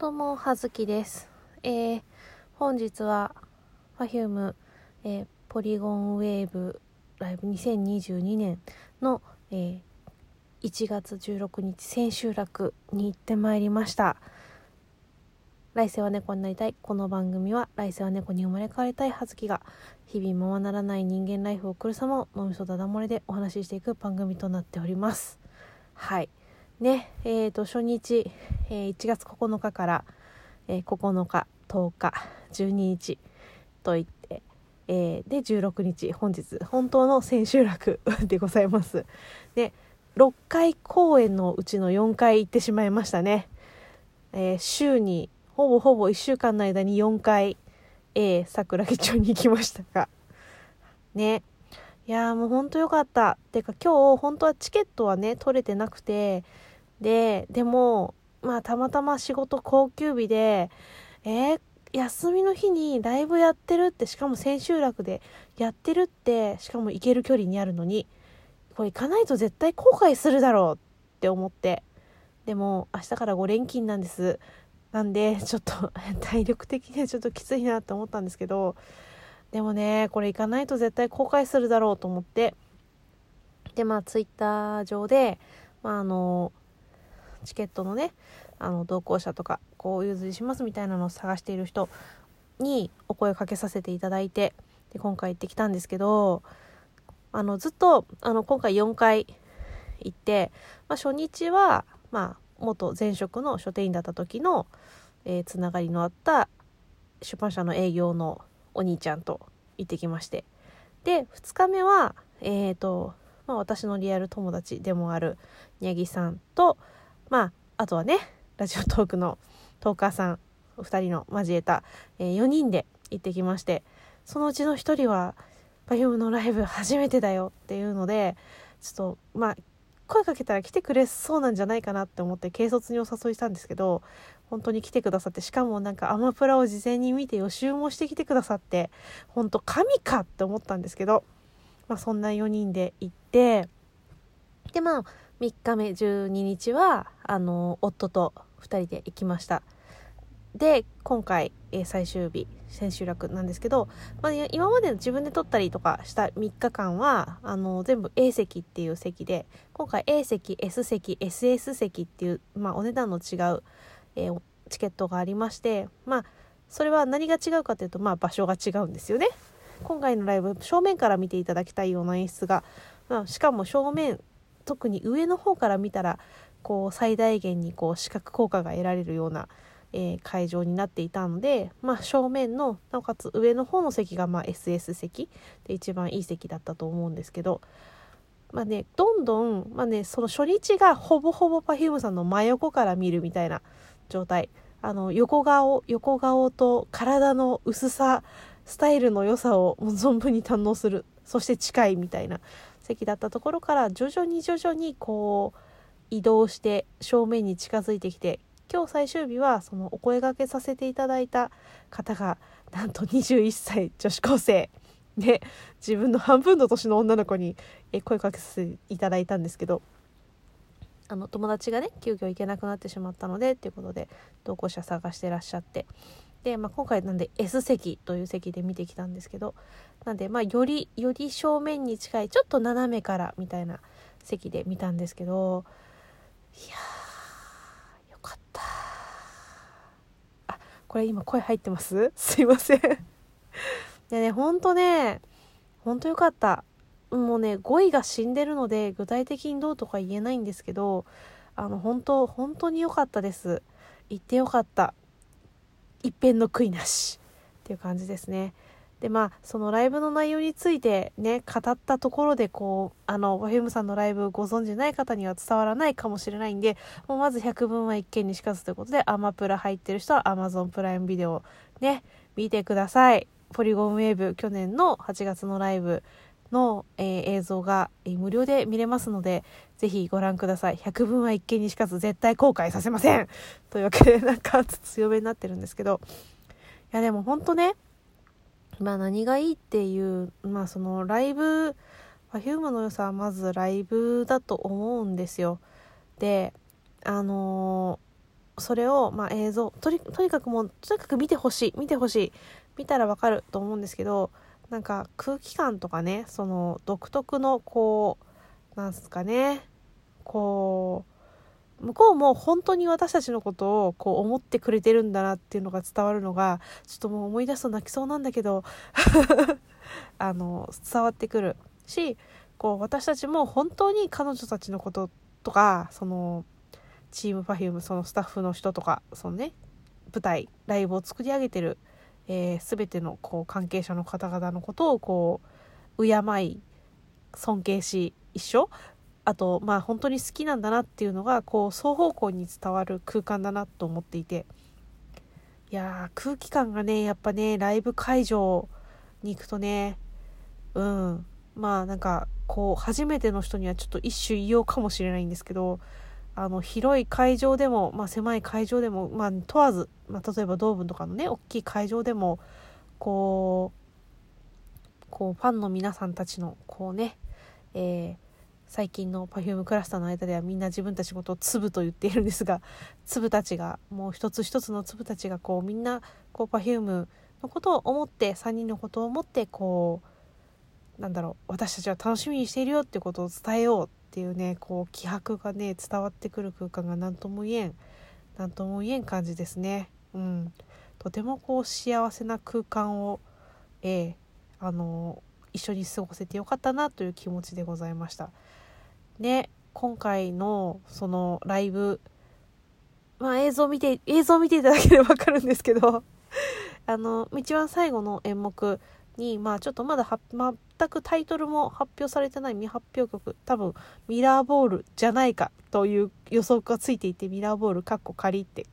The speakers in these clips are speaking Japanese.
どうも、はずきです。えー、本日は、Perfume、えー、ポリゴンウェーブライブ2022年の、えー、1月16日千秋楽に行ってまいりました。来世は猫になりたい。この番組は、来世は猫に生まれ変わりたいはずきが、日々ままならない人間ライフを送る様を脳みそだだ漏れでお話ししていく番組となっております。はい。ね、えーと、初日、えー1月9日から、えー9日、10日、12日といって、えーで、16日、本日、本当の千秋楽 でございます。で、6回公演のうちの4回行ってしまいましたね。えー週に、ほぼほぼ1週間の間に4回、えー桜木町に行きましたが、ね。いやもうほんとよかった。てか今日本当はチケットはね、取れてなくて、で、でも、まあたまたま仕事高級日で、えー休みの日にライブやってるって、しかも千秋楽でやってるって、しかも行ける距離にあるのに、これ行かないと絶対後悔するだろうって思って。でも明日から5連勤なんです。なんで、ちょっと 体力的にはちょっときついなって思ったんですけど、でもね、これ行かないと絶対後悔するだろうと思って。で、まあツイッター上で、まああの、チケットのねあの同行者とかこう譲りしますみたいなのを探している人にお声かけさせていただいてで今回行ってきたんですけどあのずっとあの今回4回行って、まあ、初日は、まあ、元前職の書店員だった時の、えーつながりのあった出版社の営業のお兄ちゃんと行ってきまして。で2日目はえっ、と、まあ、私のリアル友達でもある宮城さんとまあ、あとはね、ラジオトークのトーカーさん、お二人の交えた、えー4人で行ってきまして、そのうちの一人は、Perfume のライブ初めてだよっていうので、ちょっと、まあ、声かけたら来てくれそうなんじゃないかなって思って軽率にお誘いしたんですけど、本当に来てくださって、しかもなんかアマプラを事前に見て予習もしてきてくださって、本当神かって思ったんですけど、まあそんな4人で行って、でまあ3日目12日はあの夫と2人で行きました。で今回、えー最終日千秋楽なんですけど、まあ、今まで自分で撮ったりとかした3日間はあの全部 A 席っていう席で今回 A 席 S 席 SS 席っていう、まあ、お値段の違う、えーチケットがありましてまあそれは何が違うかというと、まあ、場所が違うんですよね。今回のライブ正面から見ていただきたいような演出が、まあ、しかも正面特に上の方から見たらこう最大限にこう視覚効果が得られるような、えー会場になっていたので、まあ、正面のなおかつ上の方の席がまあ SS 席で一番いい席だったと思うんですけど、まあね、どんどん、まあね、その初日がほぼほぼ Perfume さんの真横から見るみたいな状態。あの横顔横顔と体の薄さスタイルの良さをもう存分に堪能する。そして近いみたいな。席だったところから徐々に徐々にこう移動して正面に近づいてきて今日最終日はそのお声掛けさせていただいた方がなんと 21歳女子高生で自分の半分の年の女の子に声かけさせていただいたんですけどあの友達がね急遽行けなくなってしまったのでっていうことで同行者探してらっしゃってで、まあ、今回なんで S 席という席で見てきたんですけどなんでまあよりより正面に近いちょっと斜めからみたいな席で見たんですけどいやーよかった。あこれ今声入ってます？すいません。いやねほんとねほんとよかった。もうね語彙が死んでるので具体的にどうとか言えないんですけどあの本当本当に良かったです。行ってよかった。一遍の悔いなしっていう感じですね。でまあそのライブの内容についてね語ったところでこうあの Perfume さんのライブご存じない方には伝わらないかもしれないんでもうまず百分は一見にしかずということでアマプラ入ってる人は Amazon プライムビデオね見てください。ポリゴンウェーブ去年の8月のライブの、えー映像が、えー無料で見れますのでぜひご覧ください。百分は一見にしかず絶対後悔させません。というわけでなんか強めになってるんですけど。いやでも本当ねまあ何がいいっていうまあそのライブ Perfume の良さはまずライブだと思うんですよ。であのーそれを、まあ、映像とにとにかくもうとにかく見てほしい見てほしい見たらわかると思うんですけどなんか空気感とかねその独特のこうなんすかねこう向こうも本当に私たちのことをこう思ってくれてるんだなっていうのが伝わるのがちょっともう思い出すと泣きそうなんだけど あの伝わってくるしこう私たちも本当に彼女たちのこととかそのチーム Perfume そのスタッフの人とかそのね舞台ライブを作り上げてる、えー、全てのこう関係者の方々のことをこう敬い尊敬し一緒。あとまあ本当に好きなんだなっていうのがこう双方向に伝わる空間だなと思っていて。いや空気感がねやっぱねライブ会場に行くとねうん。まあなんかこう初めての人にはちょっと一種異様かもしれないんですけどあの広い会場でも、まあ、狭い会場でも、まあ、問わず、まあ、例えばドームとかのね大きい会場でもこうこうファンの皆さんたちのこうね、えー、最近の Perfume クラスターの間ではみんな自分たちのことを粒と言っているんですが粒たちがもう一つ一つの粒たちがこうみんなこう Perfume のことを思って3人のことを思ってこうなんだろう私たちは楽しみにしているよっていうことを伝えようっていうねこう気迫がね伝わってくる空間が何とも言えん何とも言えん感じですね。うん、とてもこう幸せな空間を、えー、あの一緒に過ごせてよかったなという気持ちでございました。ね今回のそのライブまあ映像見て映像見ていただければ分かるんですけど あの一番最後の演目に、まあちょっとまだ発表全くタイトルも発表されてない未発表曲、多分ミラーボールじゃないかという予測がついていて、ミラーボールかっこ仮って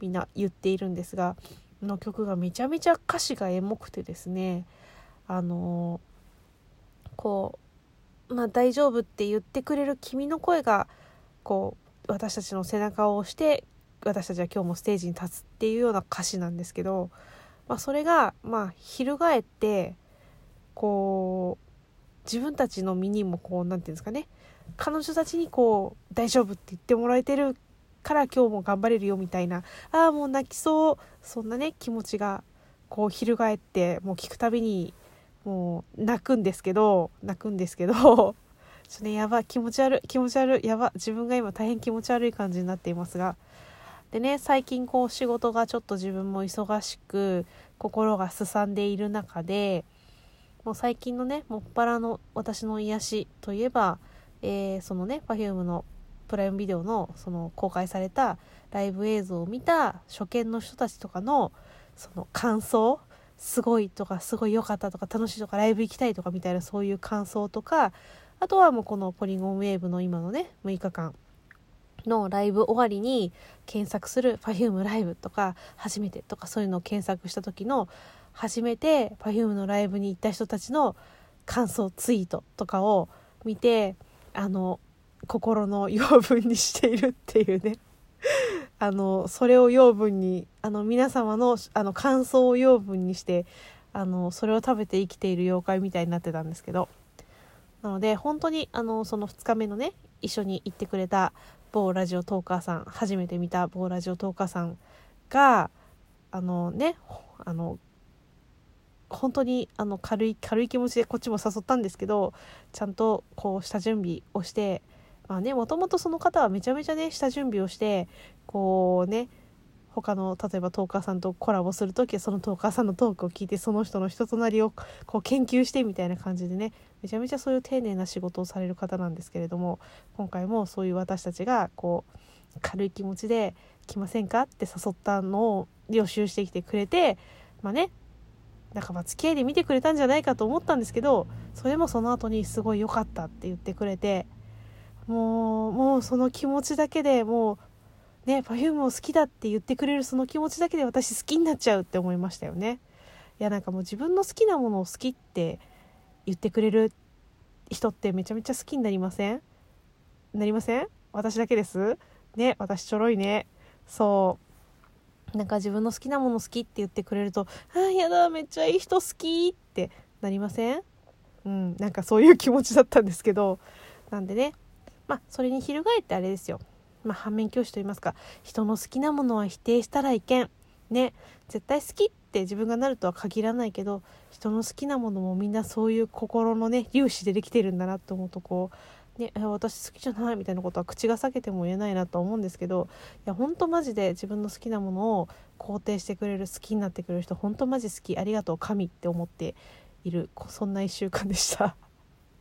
みんな言っているんですが、の曲がめちゃめちゃ歌詞がエモくてですね、あのー、こう、まあ大丈夫って言ってくれる君の声が、こう、私たちの背中を押して、私たちは今日もステージに立つっていうような歌詞なんですけど、まあ、それが、まあ、翻ってこう自分たちの身にもこう何て言うんですかね彼女たちにこう大丈夫って言ってもらえてるから今日も頑張れるよみたいなああもう泣きそうそんなね気持ちがこう翻ってもう聞くたびにもう泣くんですけど泣くんですけど ちょっとねやば気持ち悪い気持ち悪いやば自分が今大変気持ち悪い感じになっていますが。でね最近こう仕事がちょっと自分も忙しく心がすさんでいる中でもう最近のねもっぱらの私の癒しといえば、えー、そのね Perfume のプライムビデオのその公開されたライブ映像を見た初見の人たちとかのその感想すごいとかすごい良かったとか楽しいとかライブ行きたいとかみたいなそういう感想とかあとはもうこのポリゴンウェーブの今のね6日間のライブ終わりに検索する Perfume ライブとか初めてとかそういうのを検索した時の初めて Perfume のライブに行った人たちの感想ツイートとかを見てあの心の養分にしているっていうね。あのそれを養分にあの皆様のあの感想を養分にしてあのそれを食べて生きている妖怪みたいになってたんですけど。なので本当にあのその2日目のね一緒に行ってくれた某ラジオトーカーさん初めて見た某ラジオトーカーさんがあのねあの本当にあの軽い軽い気持ちでこっちも誘ったんですけどちゃんとこう下準備をしてまあねもともとその方はめちゃめちゃね下準備をしてこうね他の例えばトーカーさんとコラボする時はそのトーカーさんのトークを聞いてその人の人となりをこう研究してみたいな感じでねめちゃめちゃそういう丁寧な仕事をされる方なんですけれども今回もそういう私たちがこう軽い気持ちで「来ませんか?」って誘ったのを予習してきてくれてまあね仲間付き合いで見てくれたんじゃないかと思ったんですけどそれもその後にすごい良かったって言ってくれてもうもうその気持ちだけでもうね Perfume を好きだって言ってくれるその気持ちだけで私好きになっちゃうって思いましたよね。いやなんかもう自分の好きなものを好きって言ってくれる人ってめちゃめちゃ好きになりません？なりません？私だけです？ね私ちょろいね。そう。なんか自分の好きなもの好きって言ってくれると「ああやだめっちゃいい人好き」ってなりません？うんなんかそういう気持ちだったんですけど。なんでねまあそれに翻ってあれですよ。まあ、反面教師といいますか人の好きなものは否定したらいけん。ね絶対好きって自分がなるとは限らないけど人の好きなものもみんなそういう心のね粒子でできてるんだなと思うとこう、ね、私好きじゃないみたいなことは口が裂けても言えないなと思うんですけどいやほんとマジで自分の好きなものを肯定してくれる好きになってくれる人ほんとマジ好きありがとう神って思っているそんな1週間でした。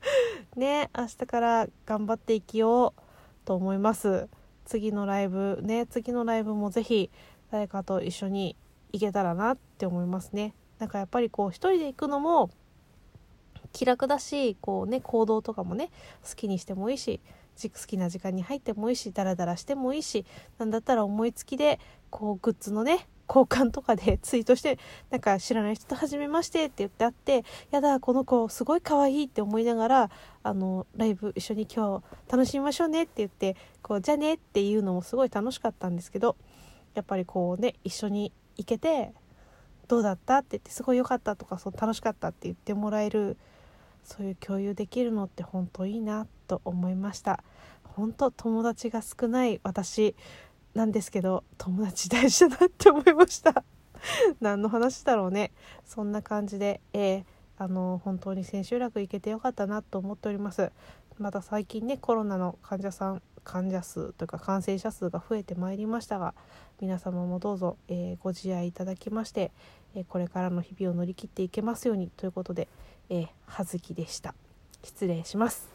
ね明日から頑張って生きようと思います次のライブね次のライブもぜひ誰かと一緒に行けたらなって思いますねなんかやっぱりこう一人で行くのも気楽だしこうね行動とかもね好きにしてもいいし好きな時間に入ってもいいしダラダラしてもいいしなんだったら思いつきでこうグッズのね交換とかで ツイートしてなんか知らない人と初めましてって言ってあってやだこの子すごい可愛いって思いながらあのライブ一緒に今日楽しみましょうねって言ってこうじゃあねっていうのもすごい楽しかったんですけどやっぱりこうね一緒に行けてどうだったって言ってすごい良かったとかそう楽しかったって言ってもらえるそういう共有できるのって本当いいなと思いました。本当友達が少ない私なんですけど友達大事だなって思いました。何の話だろうね。そんな感じで、えー、あの本当に千秋楽行けてよかったなと思っております。また最近ねコロナの患者さん患者数というか感染者数が増えてまいりましたが皆様もどうぞ、えー、ご自愛いただきまして、えー、これからの日々を乗り切っていけますようにということで、えー、葉月でした。失礼します。